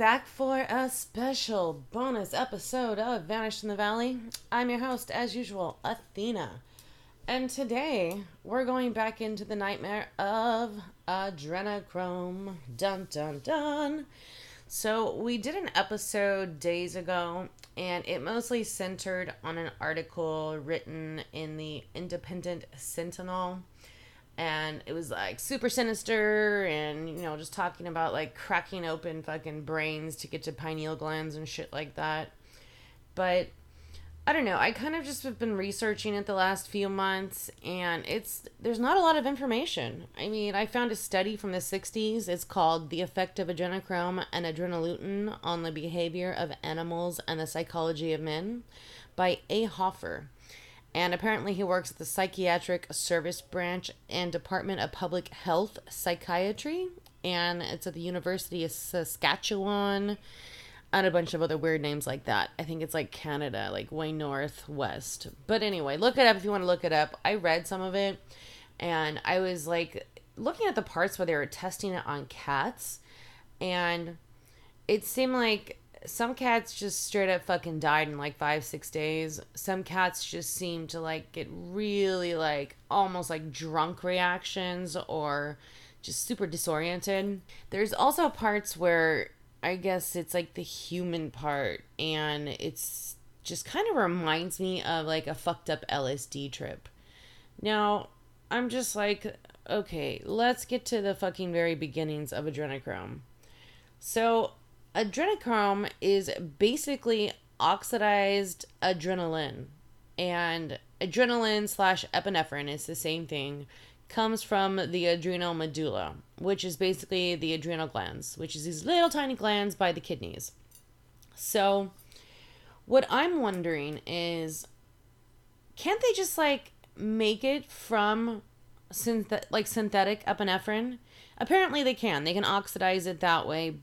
Back for a special bonus episode of Vanished in the Valley. I'm your host, as usual, Athena. And today we're going back into the nightmare of adrenochrome. Dun dun dun. So, we did an episode days ago, and it mostly centered on an article written in the Independent Sentinel and it was like super sinister and you know just talking about like cracking open fucking brains to get to pineal glands and shit like that. But i don't know i kind of just have been researching it the last few months and it's there's not a lot of information. I mean i found a study from the 60s it's called the effect of adrenochrome and adrenolutin on the behavior of animals and the psychology of men by a. Hoffer and apparently he works at the Psychiatric Service Branch and Department of Public Health Psychiatry, and it's at the University of Saskatchewan, and a bunch of other weird names like that. I think it's like Canada, like way northwest. But anyway, look it up if you want to look it up. I read some of it, and I was like looking at the parts where they were testing it on cats, and it seemed like some cats just straight up fucking died in like five six days. Some cats just seem to like get really like almost like drunk reactions or just super disoriented. There's also parts where i guess it's like the human part and it's just kind of reminds me of like a fucked up lsd trip. Now i'm just like okay let's get to the fucking very beginnings of adrenochrome. So adrenochrome is basically oxidized adrenaline. And adrenaline slash epinephrine is the same thing comes from the adrenal medulla which is basically the adrenal glands which is these little tiny glands by the kidneys. So what i'm wondering is can't they just like make it from synth- like synthetic epinephrine? Apparently they can. They can oxidize it that way.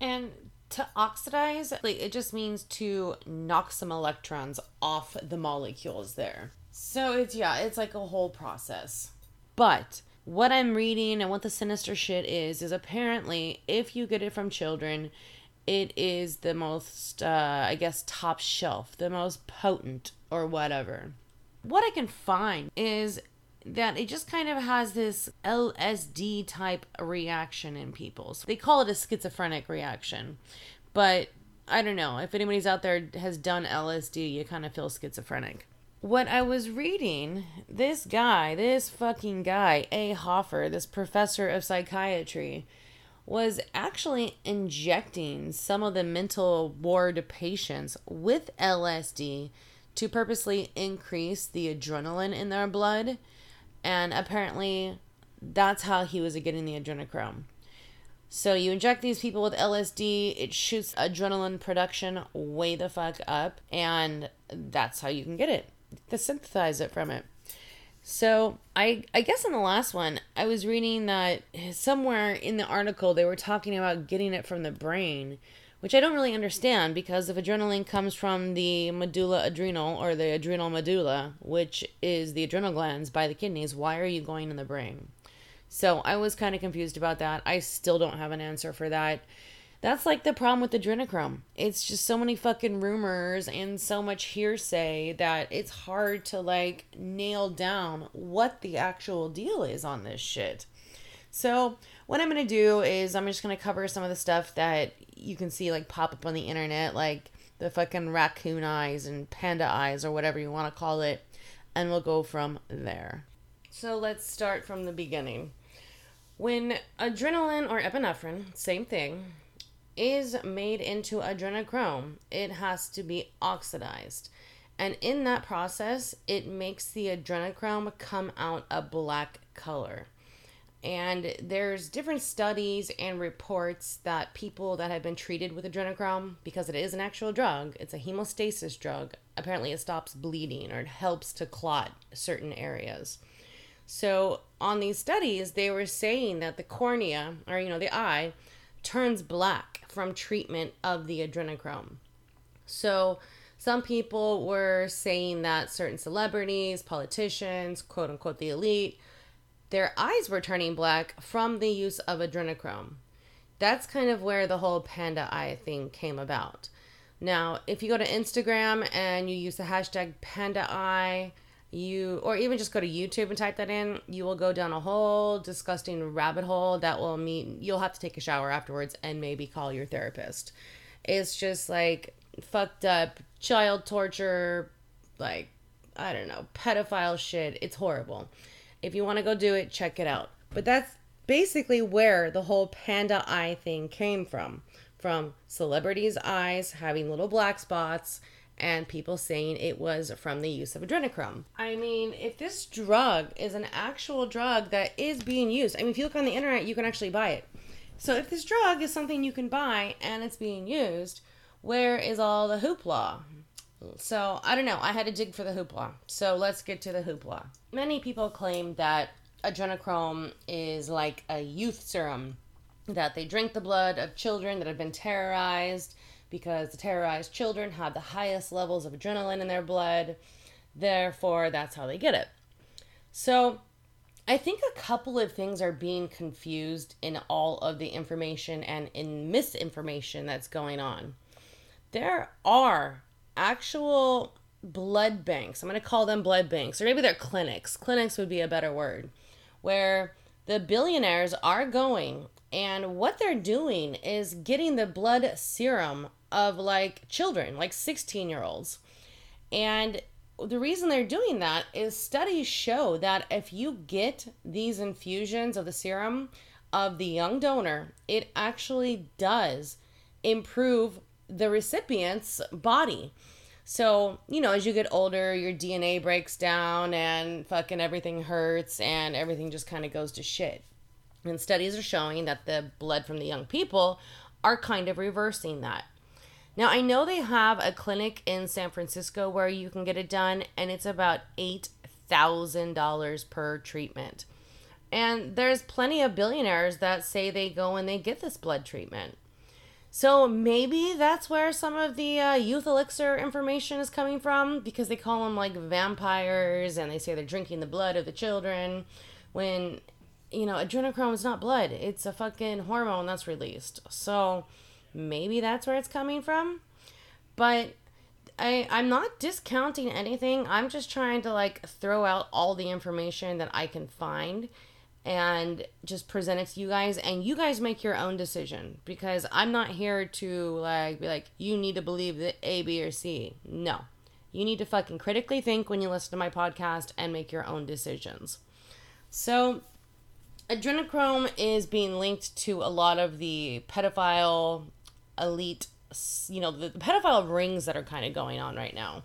And to oxidize, like it just means to knock some electrons off the molecules there. So it's yeah, it's like a whole process. But what I'm reading and what the sinister shit is is apparently if you get it from children, it is the most uh, I guess top shelf, the most potent or whatever. What I can find is that it just kind of has this LSD type reaction in people. So they call it a schizophrenic reaction. But I don't know. If anybody's out there has done LSD, you kind of feel schizophrenic. What I was reading, this guy, this fucking guy, A. Hoffer, this professor of psychiatry, was actually injecting some of the mental ward patients with LSD to purposely increase the adrenaline in their blood and apparently that's how he was getting the adrenochrome. So you inject these people with LSD, it shoots adrenaline production way the fuck up, and that's how you can get it. To synthesize it from it. So I I guess in the last one I was reading that somewhere in the article they were talking about getting it from the brain which I don't really understand because if adrenaline comes from the medulla adrenal or the adrenal medulla, which is the adrenal glands by the kidneys, why are you going in the brain? So I was kind of confused about that. I still don't have an answer for that. That's like the problem with adrenochrome. It's just so many fucking rumors and so much hearsay that it's hard to like nail down what the actual deal is on this shit. So, what I'm going to do is I'm just going to cover some of the stuff that you can see like pop up on the internet, like the fucking raccoon eyes and panda eyes or whatever you want to call it, and we'll go from there. So let's start from the beginning. When adrenaline or epinephrine, same thing, is made into adrenochrome, it has to be oxidized. And in that process, it makes the adrenochrome come out a black color. And there's different studies and reports that people that have been treated with adrenochrome, because it is an actual drug, it's a hemostasis drug, apparently it stops bleeding or it helps to clot certain areas. So on these studies, they were saying that the cornea, or you know, the eye, turns black from treatment of the adrenochrome. So some people were saying that certain celebrities, politicians, quote unquote, the elite, their eyes were turning black from the use of adrenochrome. that's kind of where the whole panda eye thing came about. Now, if you go to Instagram and you use the hashtag panda eye, you or even just go to YouTube and type that in, you will go down a whole disgusting rabbit hole that will mean you'll have to take a shower afterwards and maybe call your therapist. It's just like fucked up child torture, like I don't know, pedophile shit. It's horrible. If you want to go do it, check it out. But that's basically where the whole panda eye thing came from. From celebrities' eyes having little black spots and people saying it was from the use of adrenochrome. I mean, if this drug is an actual drug that is being used, I mean, if you look on the internet, you can actually buy it. So if this drug is something you can buy and it's being used, where is all the hoopla? So I don't know. I had to dig for the hoopla. So let's get to the hoopla. Many people claim that adrenochrome is like a youth serum, that they drink the blood of children that have been terrorized because the terrorized children have the highest levels of adrenaline in their blood. Therefore, that's how they get it. So I think a couple of things are being confused in all of the information and in misinformation that's going on. There are actual blood banks. I'm going to call them blood banks, or maybe they're clinics. Clinics would be a better word, where the billionaires are going and what they're doing is getting the blood serum of like children, like 16 year olds. And the reason they're doing that is studies show that if you get these infusions of the serum of the young donor, it actually does improve the recipient's body. So, you know, as you get older, your DNA breaks down and fucking everything hurts and everything just kind of goes to shit. And studies are showing that the blood from the young people are kind of reversing that. Now, I know they have a clinic in San Francisco where you can get it done, and it's about $8,000 per treatment. And there's plenty of billionaires that say they go and they get this blood treatment. So maybe that's where some of the uh, youth elixir information is coming from because they call them like vampires and they say they're drinking the blood of the children when, you know, adrenochrome is not blood, it's a fucking hormone that's released. So maybe that's where it's coming from. But I, I'm not discounting anything. I'm just trying to like throw out all the information that I can find and just present it to you guys and you guys make your own decision because I'm not here to like be like you need to believe that A B or C. No. You need to fucking critically think when you listen to my podcast and make your own decisions. So adrenochrome is being linked to a lot of the pedophile elite you know the, the pedophile rings that are kind of going on right now.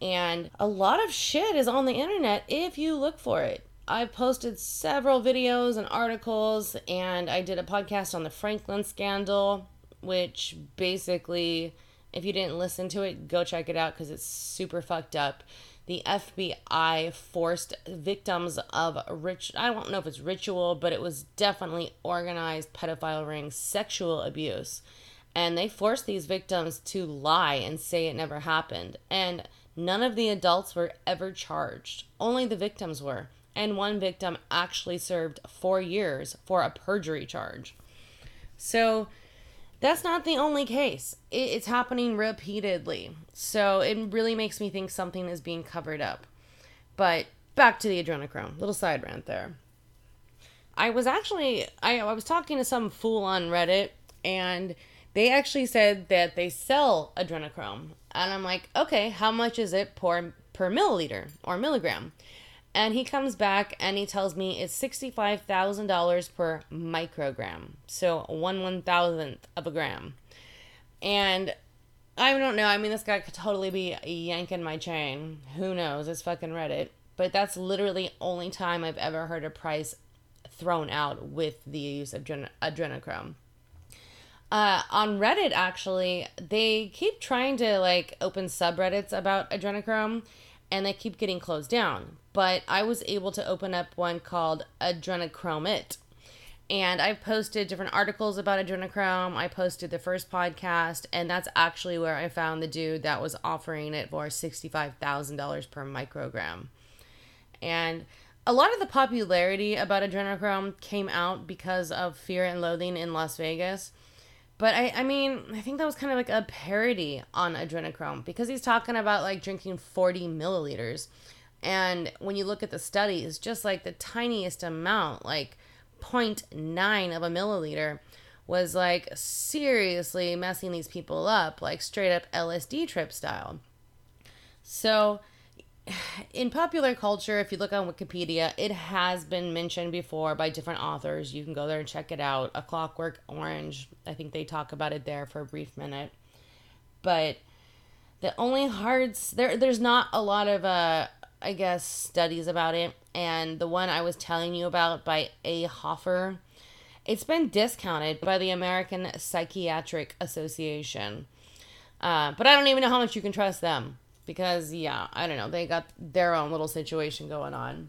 And a lot of shit is on the internet if you look for it I've posted several videos and articles, and I did a podcast on the Franklin scandal, which basically, if you didn't listen to it, go check it out because it's super fucked up. The FBI forced victims of rich, I don't know if it's ritual, but it was definitely organized pedophile ring sexual abuse. And they forced these victims to lie and say it never happened. And none of the adults were ever charged, only the victims were and one victim actually served four years for a perjury charge. So that's not the only case. It's happening repeatedly. So it really makes me think something is being covered up. But back to the adrenochrome. Little side rant there. I was actually I, I was talking to some fool on Reddit and they actually said that they sell adrenochrome. And I'm like, okay, how much is it per per milliliter or milligram? And he comes back and he tells me it's $65,000 per microgram. So one one thousandth of a gram. And I don't know. I mean, this guy could totally be yanking my chain. Who knows? It's fucking Reddit. But that's literally only time I've ever heard a price thrown out with the use of adren- adrenochrome. Uh, on Reddit, actually, they keep trying to like open subreddits about adrenochrome, and they keep getting closed down but I was able to open up one called Adrenochrome It. And I've posted different articles about adrenochrome. I posted the first podcast, and that's actually where I found the dude that was offering it for $65,000 per microgram. And a lot of the popularity about adrenochrome came out because of Fear and Loathing in Las Vegas. But I, I mean, I think that was kind of like a parody on adrenochrome because he's talking about like drinking 40 milliliters. And when you look at the studies, just like the tiniest amount, like 0.9 of a milliliter, was like seriously messing these people up, like straight up LSD trip style. So, in popular culture, if you look on Wikipedia, it has been mentioned before by different authors. You can go there and check it out. A Clockwork Orange, I think they talk about it there for a brief minute. But the only hard there there's not a lot of uh I guess studies about it and the one I was telling you about by A Hoffer it's been discounted by the American Psychiatric Association. Uh, but I don't even know how much you can trust them because yeah, I don't know. They got their own little situation going on.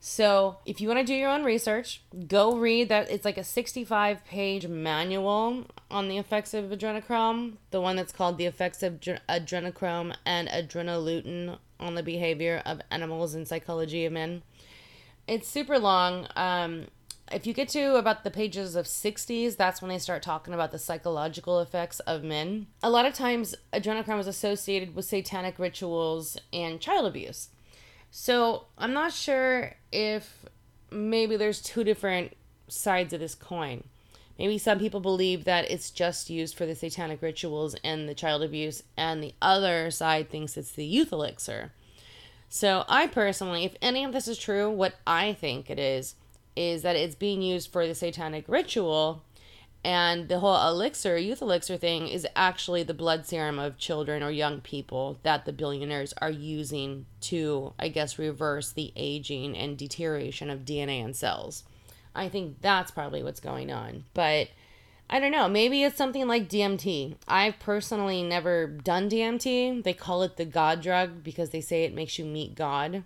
So, if you want to do your own research, go read that. It's like a 65 page manual on the effects of adrenochrome, the one that's called The Effects of Adrenochrome and Adrenolutin on the Behavior of Animals and Psychology of Men. It's super long. Um, if you get to about the pages of 60s, that's when they start talking about the psychological effects of men. A lot of times, adrenochrome is associated with satanic rituals and child abuse. So I'm not sure if maybe there's two different sides of this coin. Maybe some people believe that it's just used for the satanic rituals and the child abuse, and the other side thinks it's the youth elixir. So, I personally, if any of this is true, what I think it is, is that it's being used for the satanic ritual and the whole elixir youth elixir thing is actually the blood serum of children or young people that the billionaires are using to i guess reverse the aging and deterioration of dna and cells i think that's probably what's going on but i don't know maybe it's something like dmt i've personally never done dmt they call it the god drug because they say it makes you meet god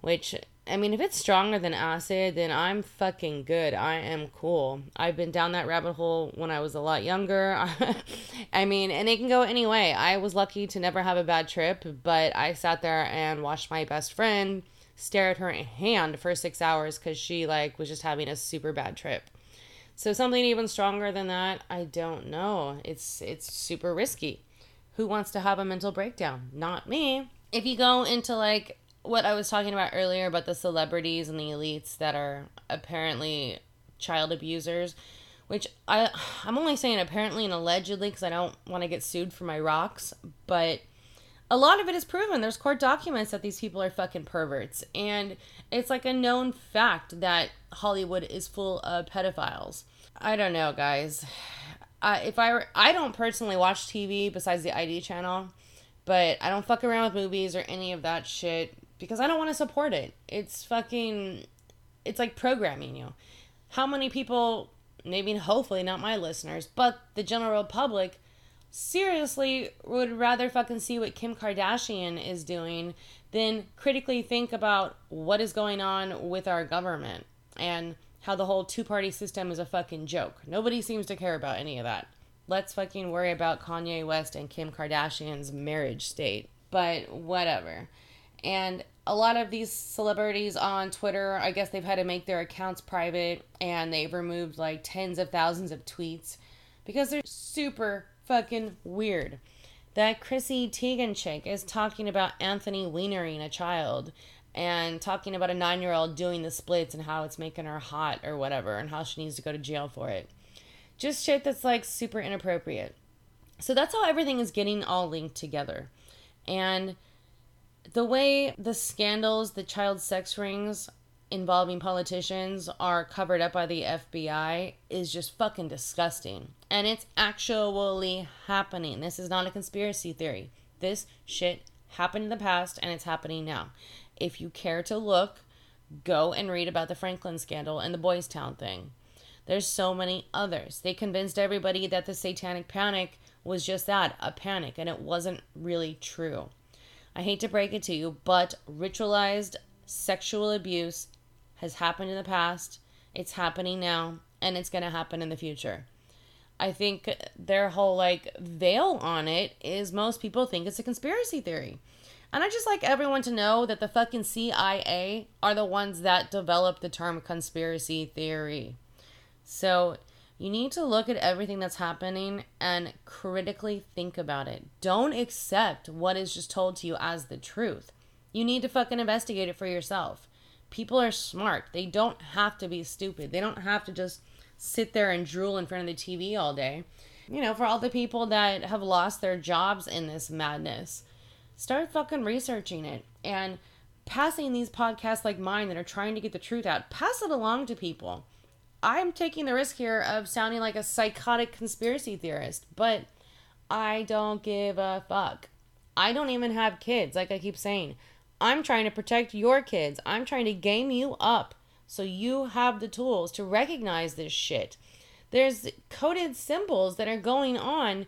which I mean, if it's stronger than acid, then I'm fucking good. I am cool. I've been down that rabbit hole when I was a lot younger. I mean, and it can go any way. I was lucky to never have a bad trip, but I sat there and watched my best friend stare at her hand for six hours because she like was just having a super bad trip. So something even stronger than that, I don't know. It's it's super risky. Who wants to have a mental breakdown? Not me. If you go into like what I was talking about earlier about the celebrities and the elites that are apparently child abusers, which I I'm only saying apparently and allegedly because I don't want to get sued for my rocks, but a lot of it is proven. There's court documents that these people are fucking perverts, and it's like a known fact that Hollywood is full of pedophiles. I don't know, guys. Uh, if I were, I don't personally watch TV besides the ID channel, but I don't fuck around with movies or any of that shit because I don't want to support it. It's fucking it's like programming you. How many people, maybe hopefully not my listeners, but the general public seriously would rather fucking see what Kim Kardashian is doing than critically think about what is going on with our government and how the whole two party system is a fucking joke. Nobody seems to care about any of that. Let's fucking worry about Kanye West and Kim Kardashian's marriage state. But whatever. And a lot of these celebrities on Twitter, I guess they've had to make their accounts private and they've removed like tens of thousands of tweets because they're super fucking weird. That Chrissy Teigen chick is talking about Anthony wienering a child and talking about a nine year old doing the splits and how it's making her hot or whatever and how she needs to go to jail for it. Just shit that's like super inappropriate. So that's how everything is getting all linked together. And the way the scandals, the child sex rings involving politicians are covered up by the FBI is just fucking disgusting. And it's actually happening. This is not a conspiracy theory. This shit happened in the past and it's happening now. If you care to look, go and read about the Franklin scandal and the Boys Town thing. There's so many others. They convinced everybody that the satanic panic was just that, a panic, and it wasn't really true. I hate to break it to you, but ritualized sexual abuse has happened in the past, it's happening now, and it's going to happen in the future. I think their whole like veil on it is most people think it's a conspiracy theory. And I just like everyone to know that the fucking CIA are the ones that developed the term conspiracy theory. So you need to look at everything that's happening and critically think about it. Don't accept what is just told to you as the truth. You need to fucking investigate it for yourself. People are smart. They don't have to be stupid. They don't have to just sit there and drool in front of the TV all day. You know, for all the people that have lost their jobs in this madness, start fucking researching it and passing these podcasts like mine that are trying to get the truth out. Pass it along to people. I'm taking the risk here of sounding like a psychotic conspiracy theorist, but I don't give a fuck. I don't even have kids, like I keep saying. I'm trying to protect your kids. I'm trying to game you up so you have the tools to recognize this shit. There's coded symbols that are going on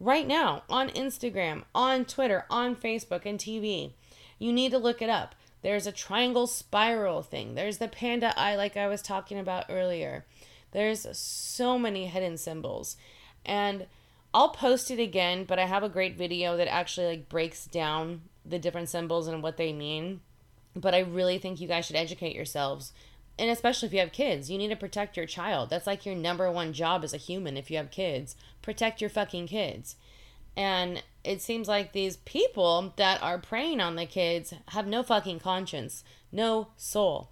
right now on Instagram, on Twitter, on Facebook, and TV. You need to look it up. There's a triangle spiral thing. There's the panda eye, like I was talking about earlier. There's so many hidden symbols. And I'll post it again, but I have a great video that actually like breaks down the different symbols and what they mean. But I really think you guys should educate yourselves. And especially if you have kids, you need to protect your child. That's like your number one job as a human if you have kids. Protect your fucking kids. And it seems like these people that are preying on the kids have no fucking conscience, no soul.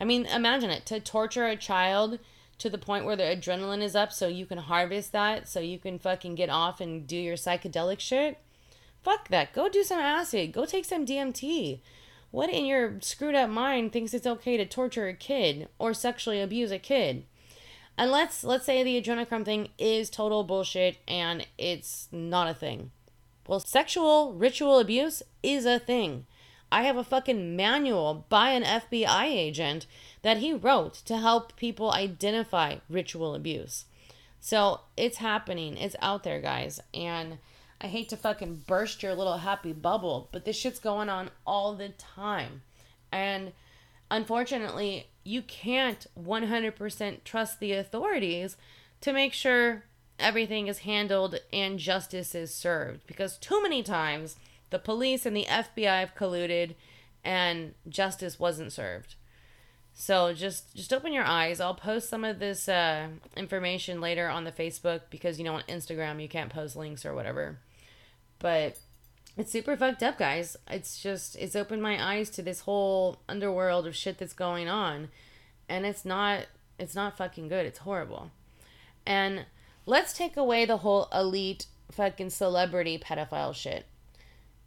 I mean, imagine it to torture a child to the point where the adrenaline is up so you can harvest that, so you can fucking get off and do your psychedelic shit. Fuck that. Go do some acid. Go take some DMT. What in your screwed up mind thinks it's okay to torture a kid or sexually abuse a kid? And let's let's say the adrenochrome thing is total bullshit and it's not a thing. Well, sexual ritual abuse is a thing. I have a fucking manual by an FBI agent that he wrote to help people identify ritual abuse. So it's happening. It's out there, guys. And I hate to fucking burst your little happy bubble, but this shit's going on all the time. And unfortunately, you can't 100% trust the authorities to make sure everything is handled and justice is served because too many times the police and the FBI have colluded and justice wasn't served. So just just open your eyes. I'll post some of this uh, information later on the Facebook because you know on Instagram you can't post links or whatever. But it's super fucked up, guys. It's just it's opened my eyes to this whole underworld of shit that's going on, and it's not it's not fucking good. It's horrible. And let's take away the whole elite fucking celebrity pedophile shit.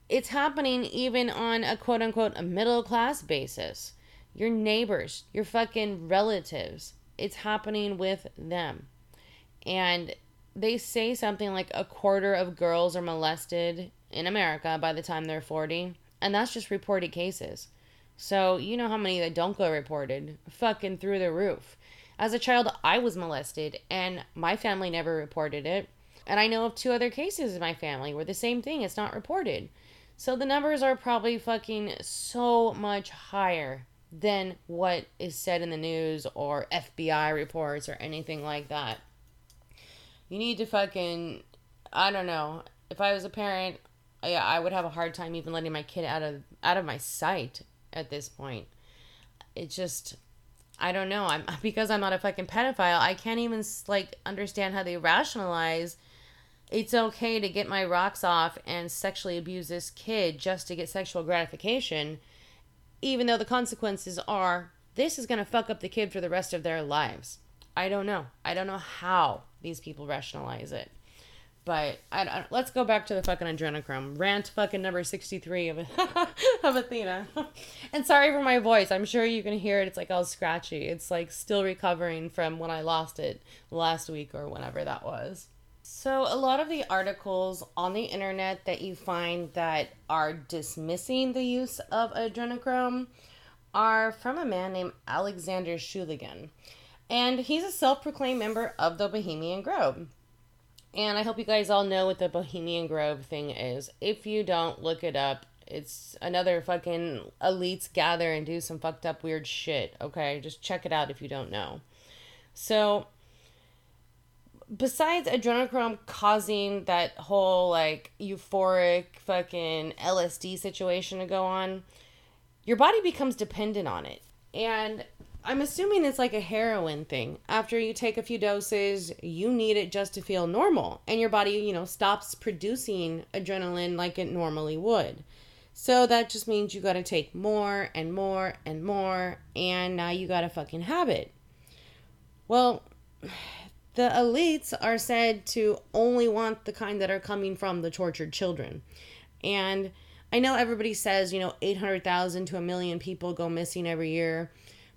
It's happening even on a quote unquote a middle class basis. Your neighbors, your fucking relatives. It's happening with them. And they say something like a quarter of girls are molested in America by the time they're 40, and that's just reported cases. So, you know how many that don't go reported? Fucking through the roof. As a child, I was molested, and my family never reported it. And I know of two other cases in my family where the same thing is not reported. So the numbers are probably fucking so much higher than what is said in the news or FBI reports or anything like that. You need to fucking I don't know. If I was a parent, yeah, I would have a hard time even letting my kid out of out of my sight at this point. It just I don't know. I'm because I'm not a fucking pedophile. I can't even like understand how they rationalize it's okay to get my rocks off and sexually abuse this kid just to get sexual gratification, even though the consequences are this is going to fuck up the kid for the rest of their lives. I don't know. I don't know how these people rationalize it. But I, I, let's go back to the fucking adrenochrome rant, fucking number sixty three of of Athena. and sorry for my voice. I'm sure you can hear it. It's like all scratchy. It's like still recovering from when I lost it last week or whenever that was. So a lot of the articles on the internet that you find that are dismissing the use of adrenochrome are from a man named Alexander Shulgin. And he's a self-proclaimed member of the Bohemian Grove. And I hope you guys all know what the Bohemian Grove thing is. If you don't, look it up. It's another fucking elites gather and do some fucked up weird shit, okay? Just check it out if you don't know. So, besides adrenochrome causing that whole like euphoric fucking LSD situation to go on, your body becomes dependent on it. And I'm assuming it's like a heroin thing. After you take a few doses, you need it just to feel normal. And your body, you know, stops producing adrenaline like it normally would. So that just means you got to take more and more and more. And now you got a fucking habit. Well, the elites are said to only want the kind that are coming from the tortured children. And I know everybody says, you know, 800,000 to a million people go missing every year.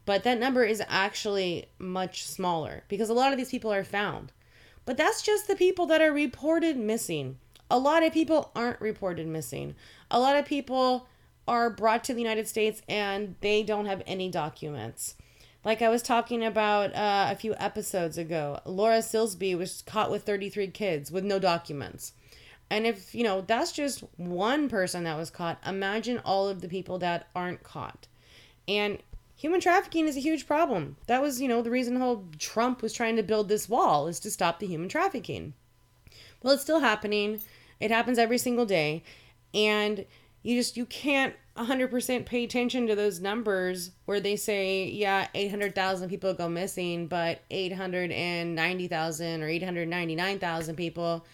But that number is actually much smaller because a lot of these people are found. But that's just the people that are reported missing. A lot of people aren't reported missing. A lot of people are brought to the United States and they don't have any documents. Like I was talking about uh, a few episodes ago, Laura Silsby was caught with 33 kids with no documents. And if, you know, that's just one person that was caught, imagine all of the people that aren't caught. And human trafficking is a huge problem. That was, you know, the reason whole Trump was trying to build this wall is to stop the human trafficking. Well, it's still happening. It happens every single day. And you just you can't 100% pay attention to those numbers where they say, yeah, 800,000 people go missing, but 890,000 or 899,000 people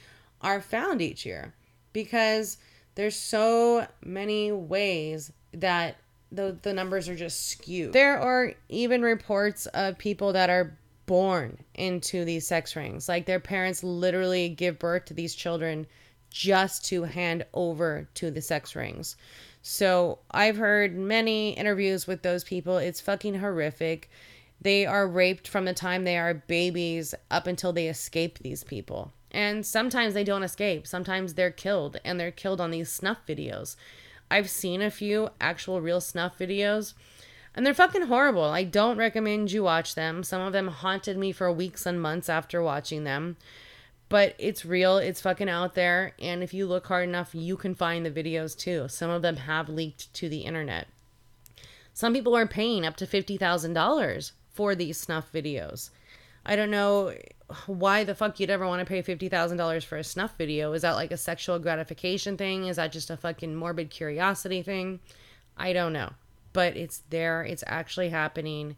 are found each year because there's so many ways that the the numbers are just skewed. There are even reports of people that are born into these sex rings. Like their parents literally give birth to these children just to hand over to the sex rings. So I've heard many interviews with those people. It's fucking horrific. They are raped from the time they are babies up until they escape these people. And sometimes they don't escape. Sometimes they're killed and they're killed on these snuff videos. I've seen a few actual real snuff videos and they're fucking horrible. I don't recommend you watch them. Some of them haunted me for weeks and months after watching them. But it's real, it's fucking out there, and if you look hard enough, you can find the videos too. Some of them have leaked to the internet. Some people are paying up to $50,000 for these snuff videos. I don't know why the fuck you'd ever want to pay $50,000 for a snuff video. Is that like a sexual gratification thing? Is that just a fucking morbid curiosity thing? I don't know. But it's there, it's actually happening.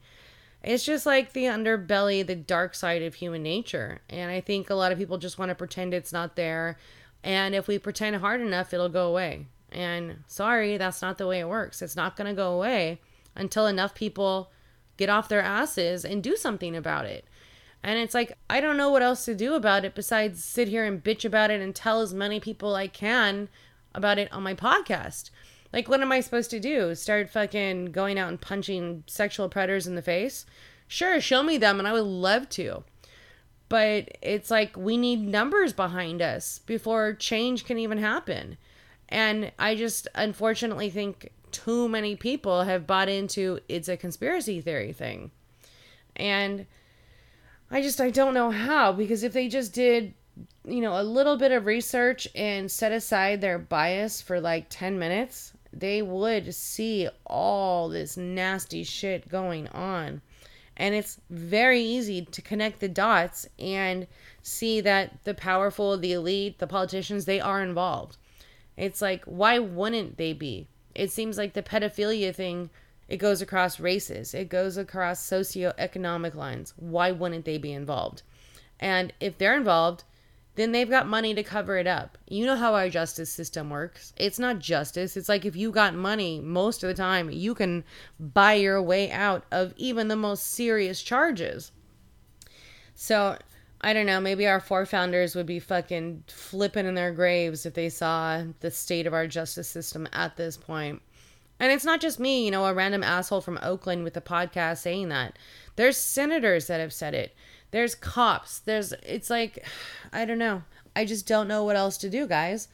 It's just like the underbelly, the dark side of human nature. And I think a lot of people just want to pretend it's not there. And if we pretend hard enough, it'll go away. And sorry, that's not the way it works. It's not going to go away until enough people get off their asses and do something about it. And it's like, I don't know what else to do about it besides sit here and bitch about it and tell as many people I can about it on my podcast. Like, what am I supposed to do? Start fucking going out and punching sexual predators in the face? Sure, show me them, and I would love to. But it's like we need numbers behind us before change can even happen. And I just unfortunately think too many people have bought into it's a conspiracy theory thing. And I just I don't know how because if they just did you know a little bit of research and set aside their bias for like 10 minutes, they would see all this nasty shit going on. And it's very easy to connect the dots and see that the powerful, the elite, the politicians, they are involved. It's like, why wouldn't they be? It seems like the pedophilia thing it goes across races, it goes across socioeconomic lines. Why wouldn't they be involved? And if they're involved, then they've got money to cover it up. You know how our justice system works. It's not justice. It's like if you got money, most of the time, you can buy your way out of even the most serious charges. So, I don't know, maybe our forefounders would be fucking flipping in their graves if they saw the state of our justice system at this point. And it's not just me, you know, a random asshole from Oakland with a podcast saying that. There's senators that have said it. There's cops. There's, it's like, I don't know. I just don't know what else to do, guys.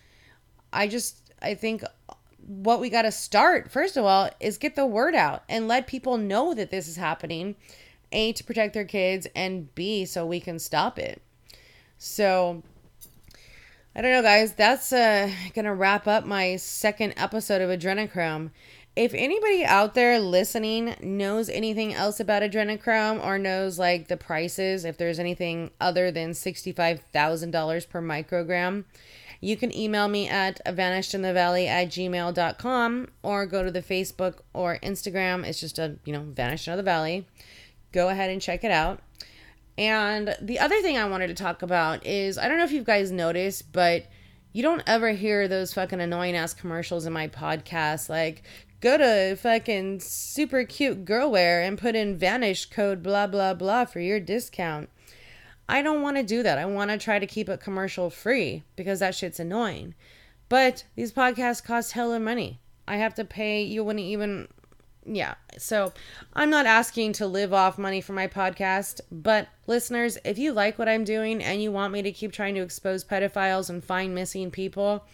I just, I think what we got to start, first of all, is get the word out and let people know that this is happening. A, to protect their kids, and B, so we can stop it. So, I don't know, guys. That's uh, gonna wrap up my second episode of Adrenochrome if anybody out there listening knows anything else about adrenochrome or knows like the prices, if there's anything other than $65,000 per microgram, you can email me at vanishedinthevalley at gmail.com or go to the Facebook or Instagram. It's just a, you know, Vanished in the Valley. Go ahead and check it out. And the other thing I wanted to talk about is I don't know if you guys noticed, but you don't ever hear those fucking annoying ass commercials in my podcast like go to fucking super cute girlwear and put in vanish code blah blah blah for your discount. I don't want to do that. I want to try to keep it commercial free because that shit's annoying. But these podcasts cost hella money. I have to pay, you wouldn't even, yeah. So I'm not asking to live off money for my podcast. But listeners, if you like what I'm doing and you want me to keep trying to expose pedophiles and find missing people,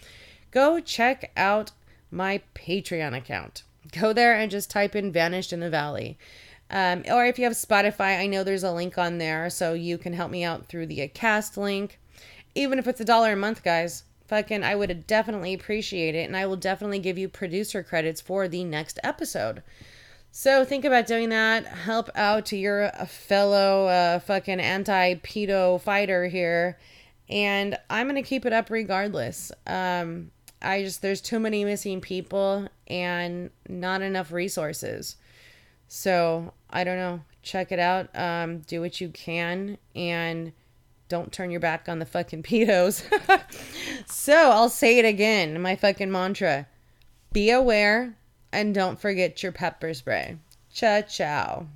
go check out my Patreon account. Go there and just type in Vanished in the Valley. Um, or if you have Spotify, I know there's a link on there, so you can help me out through the cast link. Even if it's a dollar a month, guys, fucking, I would definitely appreciate it, and I will definitely give you producer credits for the next episode. So think about doing that. Help out to your fellow uh, fucking anti pedo fighter here, and I'm gonna keep it up regardless. Um, I just there's too many missing people and not enough resources. So I don't know. Check it out. Um, do what you can and don't turn your back on the fucking pedos. so I'll say it again. My fucking mantra be aware and don't forget your pepper spray. Ciao, ciao.